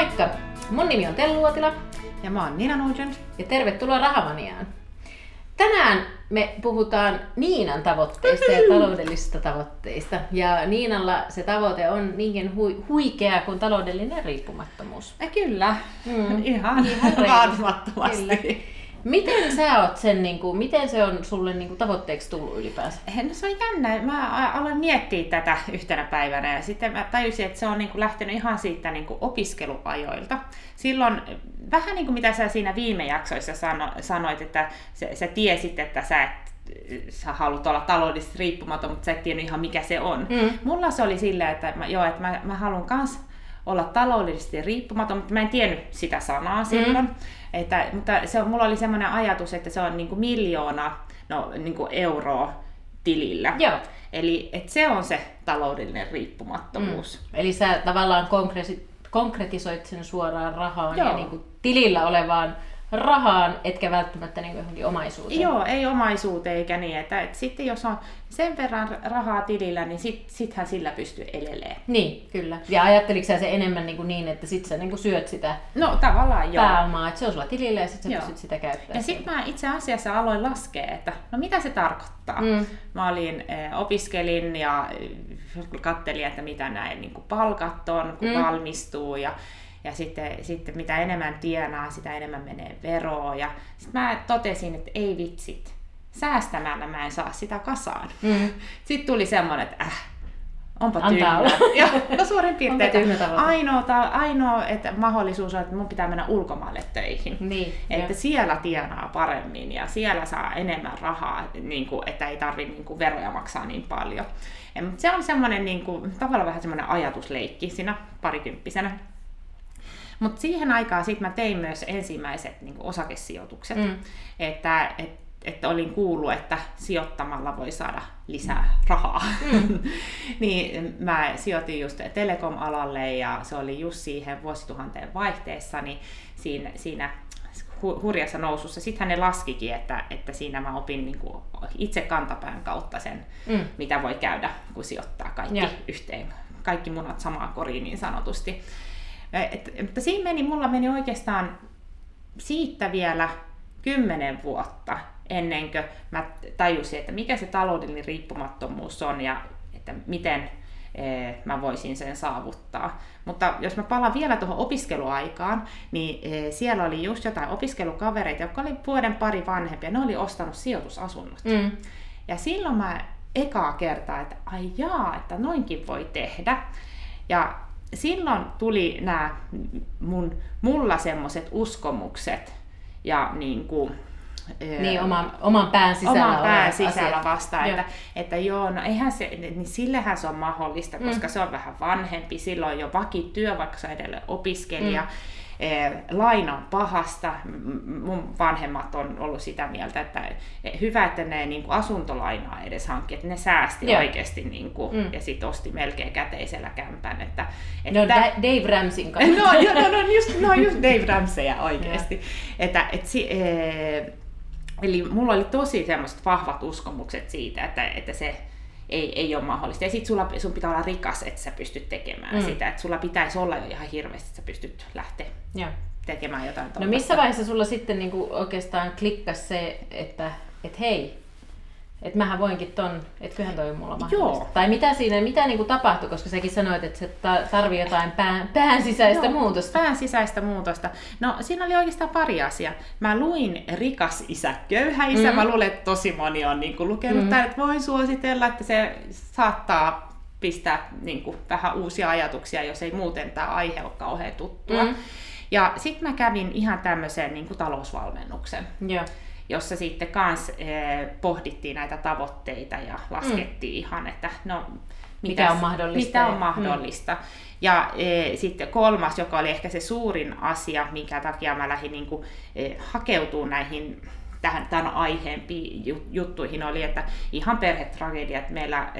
Moikka! Mun nimi on Tellu Uotila Ja mä oon Nina Nugent. ja tervetuloa Rahamaniaan. Tänään me puhutaan Niinan tavoitteista ja taloudellisista tavoitteista. Ja Niinalla se tavoite on niinkin hui- huikea kuin taloudellinen riippumattomuus. Ja kyllä, Mm. ihan, Ihan vaatimattomasti. Kyllä. Miten sä oot sen, niin kuin, miten se on sulle niin kuin, tavoitteeksi tullut ylipäänsä? No se on jännä. Mä aloin miettiä tätä yhtenä päivänä ja sitten mä tajusin, että se on niinku lähtenyt ihan siitä niinku opiskeluajoilta. Silloin vähän niin kuin mitä sä siinä viime jaksoissa sano, sanoit, että sä, sä tiesit, että sä et sä haluat olla taloudellisesti riippumaton, mutta sä et tiennyt ihan mikä se on. Mm. Mulla se oli silleen, että mä, joo, että mä, mä haluan kans olla taloudellisesti riippumaton, mutta mä en tiennyt sitä sanaa silloin. Että, mutta se, mulla oli semmoinen ajatus, että se on niin kuin miljoona no, niin kuin euroa tilillä. Joo. Eli että se on se taloudellinen riippumattomuus. Mm. Eli sä tavallaan konkretisoit sen suoraan rahaan ja Joo. niin kuin, tilillä olevaan rahaan, etkä välttämättä niin johonkin omaisuuteen. Joo, ei omaisuuteen eikä niin. Että, että sitten jos on sen verran rahaa tilillä, niin sit, sittenhän sillä pystyy elelee. Niin, kyllä. Ja ajatteliko sä se enemmän niin, kuin niin että sit sä niin syöt sitä No tavallaan joo. pääomaa, että se on sulla tilillä ja sit sä Joo. pystyt sitä käyttämään. Ja sitten mä itse asiassa aloin laskea, että no mitä se tarkoittaa. Mm. Mä olin, eh, opiskelin ja kattelin, että mitä näin niin palkat on, kun mm. valmistuu ja, ja sitten, sitten mitä enemmän tienaa, sitä enemmän menee veroa. Ja sitten mä totesin, että ei vitsit, säästämällä mä en saa sitä kasaan. Mm. Sitten tuli semmoinen, että äh, onpa tyhmä. ja, no suurin piirtein, ainoa, ainoa että mahdollisuus on, että mun pitää mennä ulkomaille töihin. Niin, Että joo. siellä tienaa paremmin ja siellä saa enemmän rahaa, niin kuin, että ei tarvitse niin kuin, veroja maksaa niin paljon. Ja, mutta se on semmoinen niin kuin, tavallaan vähän semmoinen ajatusleikki siinä parikymppisenä. Mutta siihen aikaan sit mä tein myös ensimmäiset niin osakesijoitukset. Mm. Että et, että olin kuullut, että sijoittamalla voi saada lisää rahaa. Mm. niin mä sijoitin just telekom-alalle ja se oli just siihen vuosituhanteen vaihteessa, niin siinä, siinä hu- hurjassa nousussa. Sitten ne laskikin, että, että siinä mä opin niin kuin itse kantapään kautta sen, Mm. mitä voi käydä, kun sijoittaa kaikki Joo. yhteen, kaikki munat samaan koriin niin sanotusti. Et, mutta siinä meni, mulla meni oikeastaan siitä vielä kymmenen vuotta ennen kuin mä tajusin, että mikä se taloudellinen riippumattomuus on ja että miten mä voisin sen saavuttaa. Mutta jos mä palaan vielä tuohon opiskeluaikaan, niin siellä oli just jotain opiskelukavereita, jotka oli vuoden pari vanhempia, ne oli ostanut sijoitusasunnot. Mm. Ja silloin mä ekaa kertaa, että ai jaa, että noinkin voi tehdä. Ja silloin tuli nämä mun, mulla semmoiset uskomukset ja niin kuin, Niin, oman, oman pään sisällä oman pään sisällä asiat. vastaan, Joo. että, että joo, no eihän se, niin sillehän se on mahdollista, koska Mm. se on vähän vanhempi, silloin jo vakityö, vaikka se edelleen opiskelija. Mm. Eh, Laina on pahasta. Mun vanhemmat on ollut sitä mieltä, että hyvä, että ne niin kuin asuntolainaa edes hankki, että ne säästi Joo. oikeasti niin kuin, Mm. ja sitten osti melkein käteisellä kämpän. Että, No, että Da- Dave Ramsin kanssa. No, no, no, just, no just Dave Ramseyä oikeasti. että, et, si, e, eli mulla oli tosi semmoiset vahvat uskomukset siitä, että, että se ei, ei ole mahdollista. Ja sit sulla, sun pitää olla rikas, että sä pystyt tekemään Mm. sitä. Että sulla pitäisi olla jo ihan hirveästi, että sä pystyt lähteä Joo. tekemään jotain No tollaista. missä vaiheessa sulla sitten niinku oikeastaan klikkas se, että et hei, että mähän voinkin ton, että kyllähän toi on mulla mahdollista. Joo. Tai mitä siinä, mitä niinku tapahtui, koska säkin sanoit, että se ta- tarvii jotain pään, pään sisäistä Joo, muutosta. Pään sisäistä muutosta. No siinä oli oikeastaan pari asiaa. Mä luin Rikas isä, köyhä isä. Mm. Mm. Mä luulen, että tosi moni on niin kuin lukenut Mm. mm. tämän, että voin suositella, että se saattaa pistää niin kuin, vähän uusia ajatuksia, jos ei muuten tämä aihe ole kauhean tuttua. Mm. Mm. Ja sitten mä kävin ihan tämmöisen niin kuin talousvalmennuksen, Joo. Jossa sitten kans eh, pohdittiin näitä tavoitteita ja laskettiin ihan, että no, Mikä mitäs- on mahdollista Mitä on mahdollista. Ja e, sitten kolmas, joka oli ehkä se suurin asia, minkä takia mä lähdin niin kuin, e, hakeutumaan näihin tähän, tämän aiheen juttuihin oli, että ihan perhetragediat. Meillä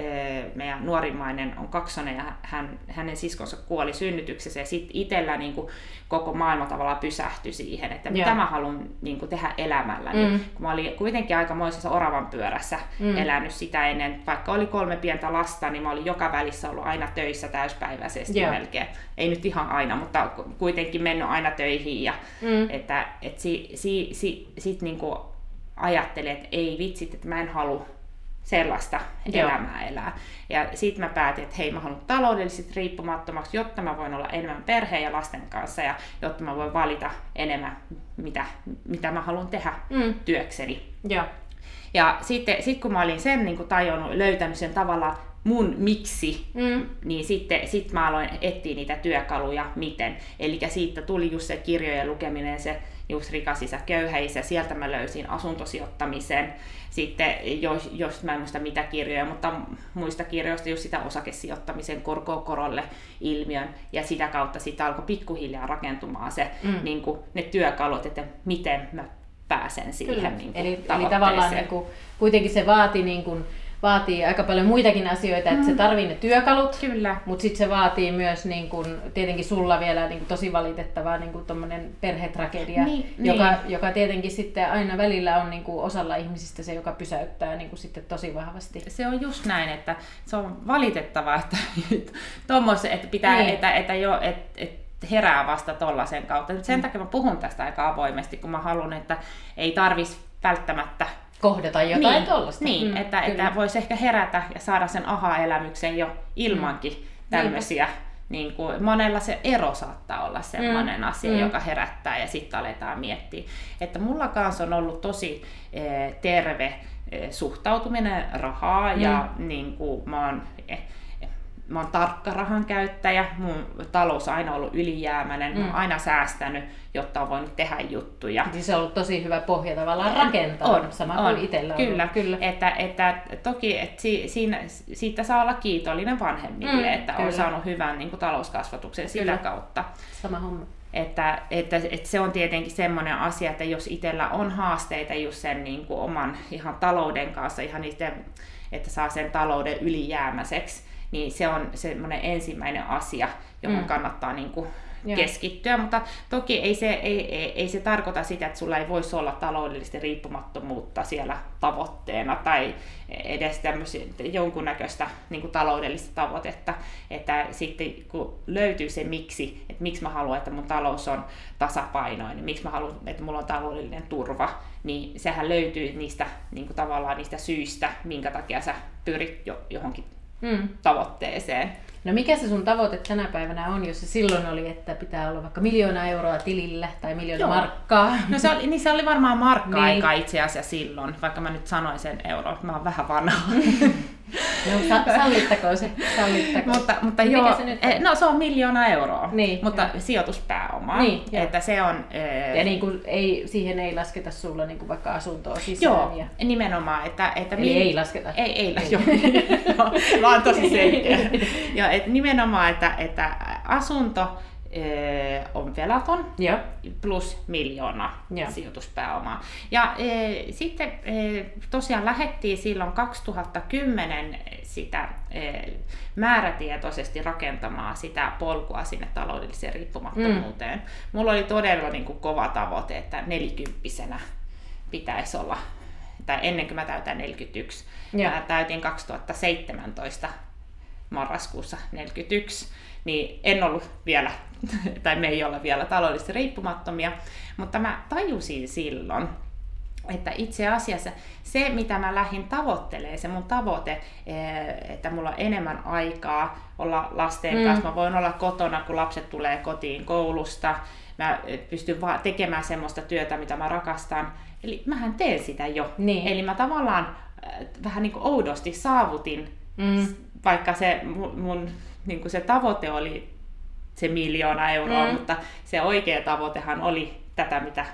meidän nuorimmainen on kaksonen ja hän, hänen siskonsa kuoli synnytyksessä ja sitten itsellä niin kuin, koko maailma tavallaan pysähtyi siihen, että mitä mä haluan niin kuin, tehdä elämällä. Mm. Niin, kun mä olin kuitenkin aikamoisessa oravan pyörässä mm. elänyt sitä ennen, vaikka oli kolme pientä lasta, niin mä olin joka välissä ollut aina töissä täyspäiväisesti yeah. melkein. Ei nyt ihan aina, mutta kuitenkin mennyt aina töihin. Ja, mm. Että et si, si, si, sit niin kuin ajattelin, että ei vitsit, että mä en halua sellaista Joo. elämää elää. Ja sitten mä päätin, että hei, mä haluan taloudellisesti riippumattomaksi, jotta mä voin olla enemmän perheen ja lasten kanssa ja jotta mä voin valita enemmän, mitä, mitä mä haluan tehdä mm. työkseni. Joo. Ja sitten sit kun mä olin sen niin tajunnut, löytänyt sen tavallaan mun miksi, mm. niin sitten sit mä aloin etsiä niitä työkaluja, miten. Eli siitä tuli just se kirjojen lukeminen, se just rikas isä, köyhä isä, sieltä mä löysin asuntosijoittamisen, sitten jos, jos mä en muista mitä kirjoja, mutta muista kirjoista just sitä osakesijoittamisen korkoa korolle ilmiön, ja sitä kautta sitä alkoi pikkuhiljaa rakentumaan se, mm. niin kuin, ne työkalut, että miten mä pääsen siihen niin kuin, eli, eli tavallaan niin kuin, kuitenkin se vaati niin kuin, vaatii aika paljon muitakin asioita, että mm. se tarvii ne työkalut, Kyllä. mutta sitten se vaatii myös niin kun, tietenkin sulla vielä niin kun, tosi valitettavaa niin kun, perhetragedia, niin, joka, niin. joka tietenkin sitten aina välillä on niin kun, osalla ihmisistä se, joka pysäyttää niin kun, sitten tosi vahvasti. Se on just näin, että se on valitettavaa, että, tommose, että pitää, niin. että, että jo, että, että herää vasta tollaisen kautta. Sen mm. takia mä puhun tästä aika avoimesti, kun mä haluan, että ei tarvitsisi välttämättä kohdata jotain niin, tuollaista. Niin, mm, että, että voisi ehkä herätä ja saada sen aha-elämyksen jo ilmankin mm. tämmöisiä. Niin kuin, monella se ero saattaa olla sellainen mm. asia, mm. joka herättää ja sitten aletaan miettiä. Että mulla kanssa on ollut tosi eh, terve eh, suhtautuminen rahaa mm. ja niin kuin, mä oon eh, mä oon tarkka rahan käyttäjä, mun talous on aina ollut ylijäämäinen, mm. mä oon mm. aina säästänyt, jotta on voinut tehdä juttuja. Siis se on ollut tosi hyvä pohja tavallaan rakentaa, on, sama on. kuin itsellä Kyllä, on. kyllä. Että, että toki että si, siinä, siitä saa olla kiitollinen vanhemmille, mm, että kyllä. on saanut hyvän niin kuin, talouskasvatuksen kyllä. sitä kautta. Sama homma. Että, että, että se on tietenkin semmoinen asia, että jos itsellä on haasteita just sen niin kuin oman ihan talouden kanssa, ihan niiden, että saa sen talouden ylijäämäiseksi, niin se on semmoinen ensimmäinen asia, johon mm. kannattaa niin kuin keskittyä, mutta toki ei se, ei, ei, ei se tarkoita sitä, että sulla ei voisi olla taloudellista riippumattomuutta siellä tavoitteena tai edes jonkunnäköistä niin kuin taloudellista tavoitetta, että sitten kun löytyy se miksi, että miksi mä haluan, että mun talous on tasapainoinen, miksi mä haluan, että mulla on taloudellinen turva, niin sehän löytyy niistä niin kuin tavallaan niistä syistä, minkä takia sä pyrit jo, johonkin mm. tavoitteeseen. No mikä se sun tavoite tänä päivänä on, jos se silloin oli, että pitää olla vaikka miljoona euroa tilillä tai miljoona Joo. markkaa? No se oli, niin se oli varmaan markka-aika niin. itse asiassa silloin, vaikka mä nyt sanoin sen euro. Mä oon vähän vanha. No, sallittakoon se. Sallittakoon. mutta, mutta Mikä joo, se nyt on? Eh, no se on miljoona euroa, niin, mutta joo. sijoituspääoma. Niin, että se on, ee... Ja niin kuin ei, siihen ei lasketa sulla niin kuin vaikka asuntoa sisään. Joo, ja... nimenomaan. Että, että Eli mi... ei lasketa. Ei, ei, ei. joo. joo. Oon tosi selkeä. ja, et nimenomaan, että, että asunto, on velaton ja. plus miljoona ja. sijoituspääomaa. Ja e, sitten e, tosiaan lähdettiin silloin 2010 sitä e, määrätietoisesti rakentamaan sitä polkua sinne taloudelliseen riippumattomuuteen. Mm. Mulla oli todella niin kuin, kova tavoite, että nelikymppisenä pitäisi olla, tai ennen kuin mä täytän 41, ja. mä täytin 2017 marraskuussa 41, niin en ollut vielä, tai me ei olla vielä taloudellisesti riippumattomia, mutta mä tajusin silloin, että itse asiassa se, mitä mä lähdin tavoittelemaan, se mun tavoite, eh, että mulla on enemmän aikaa olla lasten mm. kanssa, mä voin olla kotona, kun lapset tulee kotiin koulusta, mä pystyn tekemään semmoista työtä, mitä mä rakastan, eli mähän teen sitä jo. Niin. Eli mä tavallaan eh, vähän niin kuin oudosti saavutin, mm. vaikka se mun niin kuin se tavoite oli se miljoona euroa, mm. mutta se oikea tavoitehan oli tätä, mitä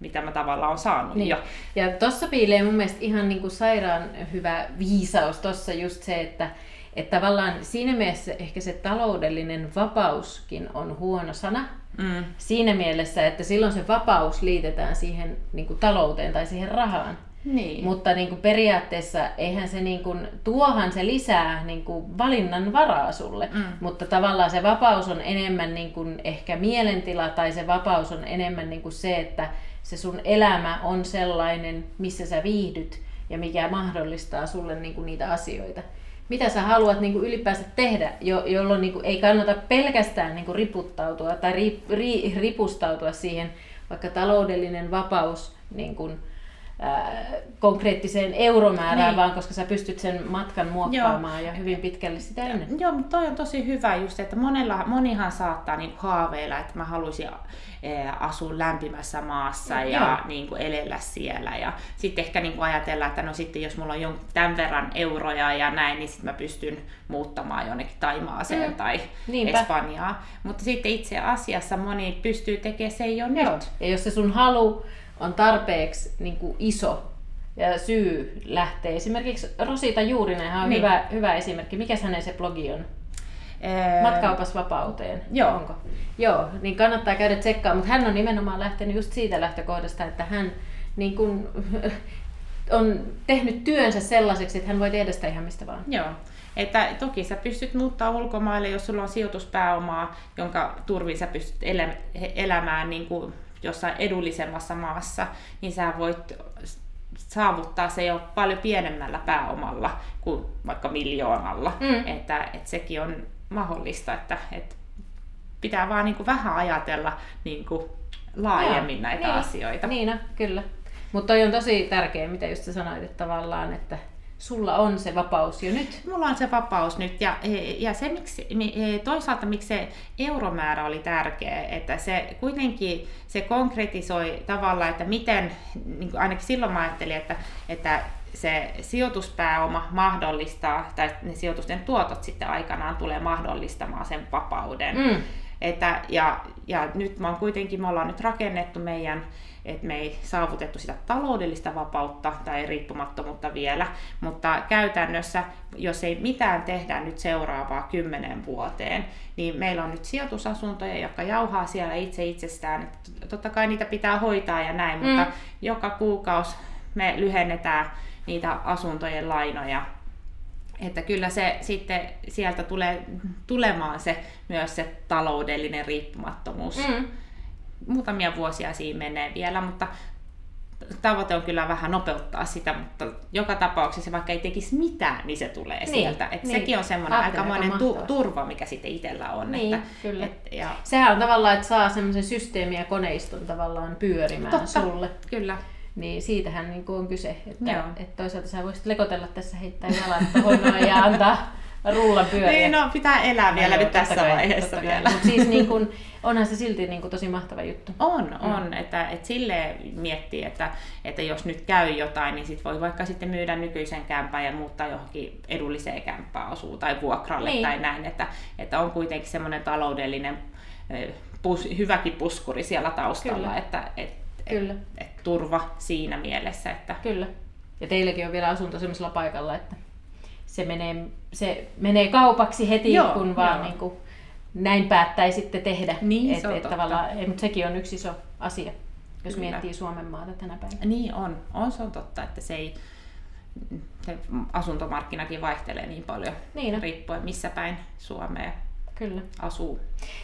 mitä mä tavallaan on saanut Niin. jo. Ja tuossa piilee mun mielestä ihan niin kuin sairaan hyvä viisaus tuossa just se, että, että tavallaan siinä mielessä ehkä se taloudellinen vapauskin on huono sana. Mm. Siinä mielessä, että silloin se vapaus liitetään siihen niin kuin talouteen tai siihen rahaan. Niin. Mutta niin kuin periaatteessa eihän se niin kuin, tuohan se lisää niin kuin valinnan varaa sulle, Mm. mutta tavallaan se vapaus on enemmän niin kuin ehkä mielentila tai se vapaus on enemmän niin kuin se, että se sun elämä on sellainen, missä sä viihdyt ja mikä mahdollistaa sulle niin kuin niitä asioita. Mitä sä haluat niin kuin ylipäänsä tehdä, jo, jolloin niin kuin ei kannata pelkästään niin kuin riputtautua tai ri, ri, ripustautua siihen, vaikka taloudellinen vapaus niin kuin, konkreettiseen euromäärään, Niin. vaan koska sä pystyt sen matkan muokkaamaan ja hyvin pitkälle sitä ennen. Joo, mutta toi on tosi hyvä just, että monella, monihan saattaa niin haaveilla, että mä haluaisin asua lämpimässä maassa ja Joo. niin kuin elellä siellä. Ja sitten ehkä niin kuin ajatella, että no sitten jos mulla on jon- tämän verran euroja ja näin, niin sitten mä pystyn muuttamaan jonnekin Taimaaseen Mm. tai Niinpä. Espanjaan. Mutta sitten itse asiassa moni pystyy tekemään sen jo Joo. nyt. Ja jos se sun halu on tarpeeksi niin kuin iso ja syy lähtee, esimerkiksi Rosita Juurinen on Niin. hyvä, hyvä esimerkki. Mikäs hänen se blogi on? Eh, Matkaupas vapauteen. Joo. Onko? Joo, niin kannattaa käydä tsekkaa, mutta hän on nimenomaan lähtenyt just siitä lähtökohdasta, että hän niin kun, on tehnyt työnsä sellaiseksi, että hän voi tehdä sitä ihan mistä vaan. Joo. Että toki sä pystyt muuttaa ulkomaille, jos sulla on sijoituspääomaa, jonka turvin sä pystyt elä, elämään niin kuin jossain edullisemmassa maassa, niin sä voit saavuttaa se jo paljon pienemmällä pääomalla kuin vaikka miljoonalla. Mm. Että, että sekin on mahdollista, että, että pitää vaan niin kuin vähän ajatella niin kuin laajemmin Joo, näitä niin, asioita. Niin, kyllä. Mutta toi on tosi tärkeä, mitä just sä sanoit, että tavallaan, että sulla on se vapaus jo nyt. Mulla on se vapaus nyt ja, ja se miksi, mi- toisaalta miksi se euromäärä oli tärkeä, että se kuitenkin se konkretisoi tavallaan, että miten, niin ainakin silloin mä ajattelin, että, että se sijoituspääoma mahdollistaa, tai ne sijoitusten tuotot sitten aikanaan tulee mahdollistamaan sen vapauden. Mm. Että, ja, ja nyt me on kuitenkin, me ollaan nyt rakennettu meidän, että me ei saavutettu sitä taloudellista vapautta tai riippumattomuutta vielä, mutta käytännössä, jos ei mitään tehdä nyt seuraavaa kymmenen vuoteen, niin meillä on nyt sijoitusasuntoja, jotka jauhaa siellä itse itsestään. Totta kai niitä pitää hoitaa ja näin, Mm. mutta joka kuukausi me lyhennetään niitä asuntojen lainoja että kyllä se sitten sieltä tulee tulemaan se myös se taloudellinen riippumattomuus. Mm. Muutamia vuosia siinä menee vielä, mutta tavoite on kyllä vähän nopeuttaa sitä, mutta joka tapauksessa vaikka ei tekisi mitään, niin se tulee Niin, sieltä. Et niin. sekin on semmoinen aikamoinen aika tu- turva, mikä sitten itsellä on. Niin, että, kyllä. Et, ja, Sehän on tavallaan, että saa semmoisen systeemi ja koneiston tavallaan pyörimään Totta. sulle. kyllä. Niin siitähän niin on kyse, että, Joo. että toisaalta sä voisit lekotella tässä, heittää jalat tuohon ja antaa rullan pyöriä. Niin, no pitää elää vielä No nyt joo, tässä kai, vaiheessa kai. vielä. Mut siis niin kun, onhan se silti niin kun tosi mahtava juttu. On, on. Että, että silleen miettii, että, että jos nyt käy jotain, niin sit voi vaikka sitten myydä nykyisen kämpän ja muuttaa johonkin edulliseen kämppään asuu tai vuokralle Niin. tai näin. Että, että on kuitenkin semmoinen taloudellinen pus, hyväkin puskuri siellä taustalla, Kyllä. että et, Kyllä. Et, et, turva siinä mielessä. Että, Kyllä. Ja teilläkin on vielä asunto semmoisella paikalla, että se menee, se menee kaupaksi heti, Joo, kun vaan joo. niin kuin näin päättäisitte tehdä. Niin, et, se on et totta. tavallaan, ei, mutta sekin on yksi iso asia, jos Kyllä. miettii Suomen maata tänä päivänä. niin on, on, se on totta, että se ei se asuntomarkkinakin vaihtelee niin paljon, Niin on. riippuen missä päin Suomea Kyllä. asuu.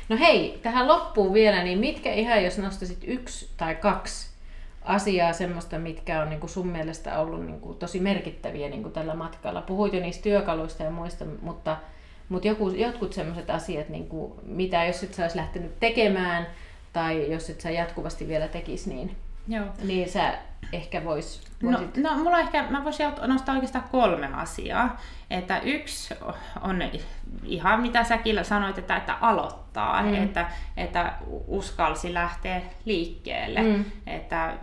No hei, tähän loppuun vielä, niin mitkä ihan jos nostaisit yksi tai kaksi asiaa semmoista, mitkä on niin kuin sun mielestä ollut niin kuin tosi merkittäviä niin kuin tällä matkalla? Puhuit jo niistä työkaluista ja muista, mutta, mutta joku, jotkut semmoiset asiat, niin kuin, mitä jos et sä olisi lähtenyt tekemään tai jos et sä jatkuvasti vielä tekisi, niin, Joo. niin sä ehkä vois, No, voisit... no mulla ehkä, mä voisin nostaa oikeastaan kolme asiaa. Että yksi on ihan mitä säkin sanoit, että, että aloittaa, Mm. että, että uskalsi lähteä liikkeelle. Mm. Että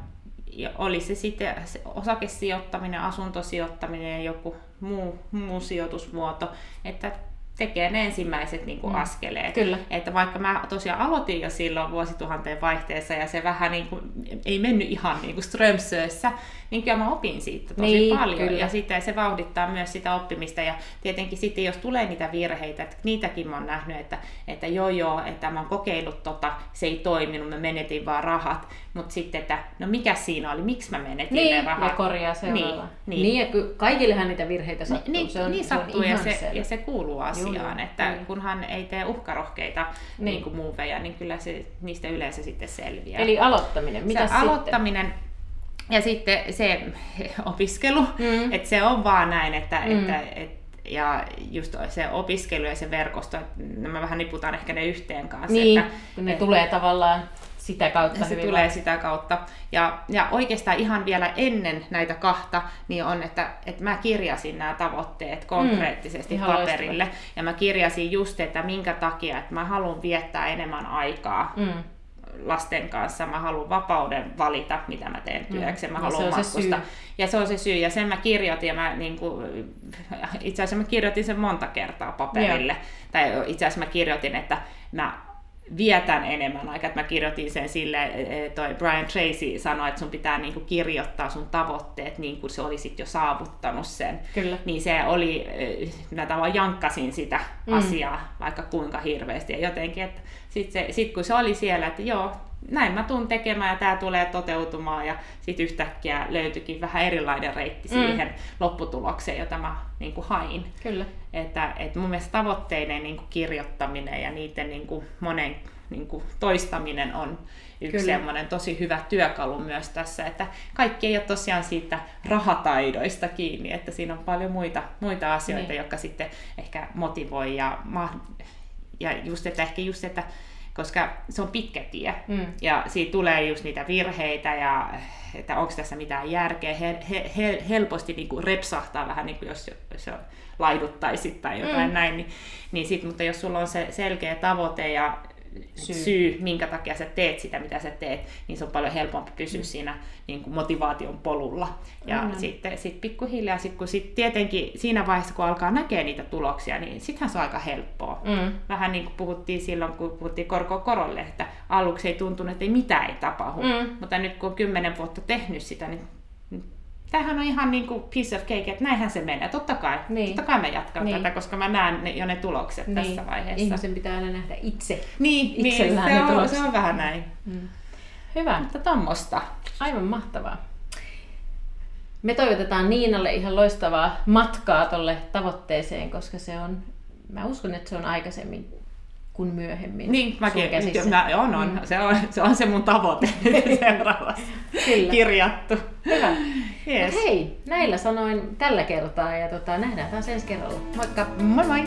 oli se sitten osakesijoittaminen, asuntosijoittaminen ja joku muu, muu sijoitusmuoto, että tekee ne ensimmäiset niin kuin Mm. askeleet. Kyllä. Että vaikka mä tosiaan aloitin jo silloin vuosituhanteen vaihteessa ja se vähän niin kuin, ei mennyt ihan niin kuin Strömsössä, niin kyllä mä opin siitä tosi Niin, paljon. kyllä. Ja sitten se vauhdittaa myös sitä oppimista ja tietenkin sitten jos tulee niitä virheitä, että niitäkin mä oon nähnyt, että, että joo joo, että mä oon kokeillut tota, se ei toiminut, mä menetin vaan rahat, mutta sitten, että no mikä siinä oli, miksi mä menetin Niin, ne rahat. ja korjaa seuraava. Niin, niin. niin. niin ja kaikillehan niitä virheitä sattuu. Niin, se on, niin se on sattuu ja se, selvä. ja se kuuluu asiaan, joo, että niin. kunhan ei tee uhkarohkeita niin. Niin. Kuin muuveja, niin kyllä se, niistä yleensä sitten selviää. Eli aloittaminen, mitä se sitten? aloittaminen ja sitten se opiskelu, Mm. että se on vaan näin, että, Mm. että et, ja just se opiskelu ja se verkosto, että mä vähän niputaan ehkä ne yhteen kanssa. Niin, että, kun ne tulee tavallaan sitä kautta se hyvin tulee vaan. sitä kautta. Ja, ja oikeastaan ihan vielä ennen näitä kahta, niin on, että, että mä kirjasin nämä tavoitteet konkreettisesti Ihan paperille. Ja mä kirjasin just, että minkä takia, että mä haluan viettää enemmän aikaa Mm. lasten kanssa. Mä haluan vapauden valita, mitä mä teen työksi. Mä Ja haluan se on se. Ja se on se syy. Ja sen mä kirjoitin, ja mä niin kuin, itse asiassa mä kirjoitin sen monta kertaa paperille. Tai itse asiassa mä kirjoitin, että mä vietän enemmän aikaa. Mä kirjoitin sen sille, toi Brian Tracy sanoi, että sun pitää niin kuin kirjoittaa sun tavoitteet niin kuin se olisit jo saavuttanut sen. Kyllä. Niin se oli, eh, mä tavallaan jankkasin sitä Mm. asiaa vaikka kuinka hirveästi. Ja jotenkin, että sitten sit kun se oli siellä, että joo, näin mä tuun tekemään ja tämä tulee toteutumaan. Ja sitten yhtäkkiä löytyikin vähän erilainen reitti Mm. siihen lopputulokseen, jota mä niin kuin hain. Kyllä. Että, että mun mielestä tavoitteiden niin kuin kirjoittaminen ja niiden niin kuin monen niin kuin toistaminen on yksi Kyllä. semmoinen tosi hyvä työkalu myös tässä, että kaikki ei ole tosiaan siitä rahataidoista kiinni, että siinä on paljon muita, muita asioita, Niin. jotka sitten ehkä motivoi ja, ja just, että ehkä just, että koska se on pitkä tie Mm. ja siitä tulee just niitä virheitä ja että onko tässä mitään järkeä. He, he, he, helposti niin kuin repsahtaa vähän, niin kuin jos, jos laiduttaisit tai jotain Mm. näin. Niin, niin sit, mutta jos sulla on se selkeä tavoite ja Syy. syy. minkä takia sä teet sitä, mitä sä teet, niin se on paljon helpompi pysyä mm. siinä niin kuin motivaation polulla. Ja Aivan. sitten sit pikkuhiljaa, sit, kun sit tietenkin siinä vaiheessa, kun alkaa näkee niitä tuloksia, niin sittenhän se on aika helppoa. Mm. Vähän niin kuin puhuttiin silloin, kun puhuttiin korko korolle, että aluksi ei tuntunut, että ei mitään ei tapahdu. Mm. Mutta nyt kun on kymmenen vuotta tehnyt sitä, niin tämähän on ihan niin kuin piece of cake, että näinhän se menee. Totta kai, Niin. totta kai mä jatkan Niin. tätä, koska mä näen ne, jo ne tulokset Niin. tässä vaiheessa. Ihmisen pitää aina nähdä itse. Niin, niin se, on, tulokset. se on vähän näin. Mm. Hyvä. Mutta tommosta. Aivan mahtavaa. Me toivotetaan Niinalle ihan loistavaa matkaa tolle tavoitteeseen, koska se on, mä uskon, että se on aikaisemmin kuin myöhemmin Niin, mäkin, käsissä. mä, on, on. Mm. Se, on, se on se mun tavoite seuraavassa Kyllä. kirjattu. Hyvä. Yes. Mut hei, näillä sanoin tällä kertaa ja tota, nähdään taas ensi kerralla. Moikka! Moi moi!